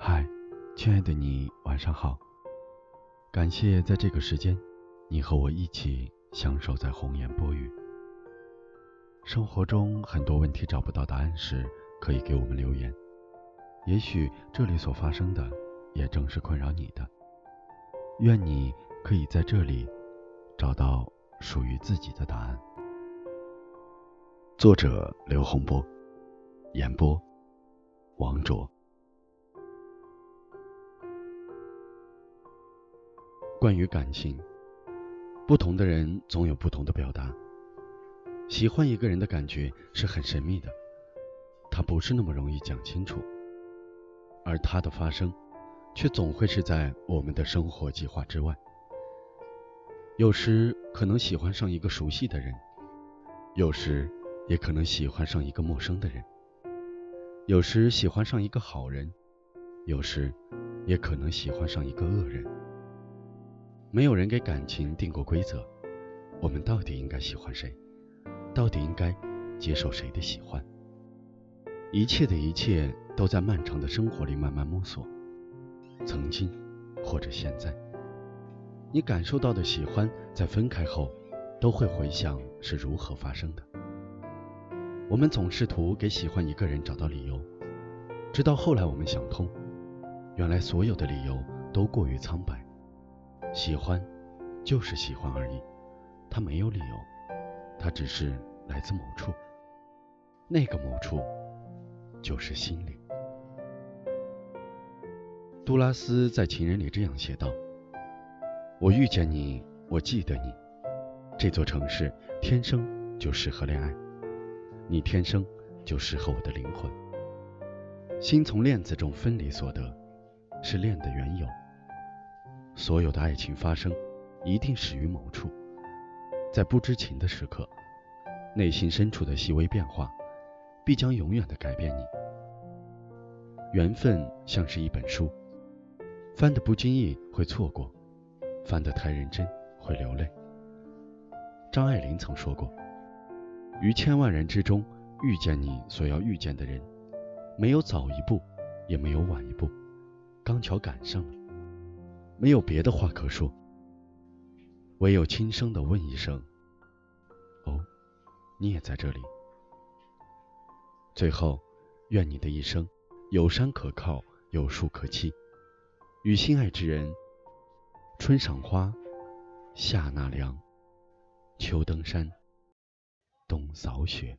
嗨，亲爱的你，晚上好。感谢在这个时间，你和我一起相守在红颜薄雨。生活中很多问题找不到答案时，可以给我们留言。也许这里所发生的，也正是困扰你的。愿你可以在这里找到属于自己的答案。作者：刘洪波，演播：王卓。关于感情，不同的人总有不同的表达。喜欢一个人的感觉是很神秘的，它不是那么容易讲清楚，而它的发生，却总会是在我们的生活计划之外。有时可能喜欢上一个熟悉的人，有时也可能喜欢上一个陌生的人，有时喜欢上一个好人，有时也可能喜欢上一个恶人。没有人给感情定过规则，我们到底应该喜欢谁？到底应该接受谁的喜欢？一切的一切都在漫长的生活里慢慢摸索。曾经，或者现在，你感受到的喜欢，在分开后，都会回想是如何发生的。我们总试图给喜欢一个人找到理由，直到后来我们想通，原来所有的理由都过于苍白。喜欢，就是喜欢而已，它没有理由，它只是来自某处，那个某处就是心里。杜拉斯在《情人》里这样写道：“我遇见你，我记得你，这座城市天生就适合恋爱，你天生就适合我的灵魂。心从链子中分离所得，是链的缘由。”所有的爱情发生，一定始于某处，在不知情的时刻，内心深处的细微变化，必将永远的改变你。缘分像是一本书，翻的不经意会错过，翻得太认真会流泪。张爱玲曾说过：“于千万人之中遇见你所要遇见的人，没有早一步，也没有晚一步，刚巧赶上了。”没有别的话可说，唯有轻声的问一声：“哦，你也在这里。”最后，愿你的一生有山可靠，有树可栖，与心爱之人，春赏花，夏纳凉，秋登山，冬扫雪。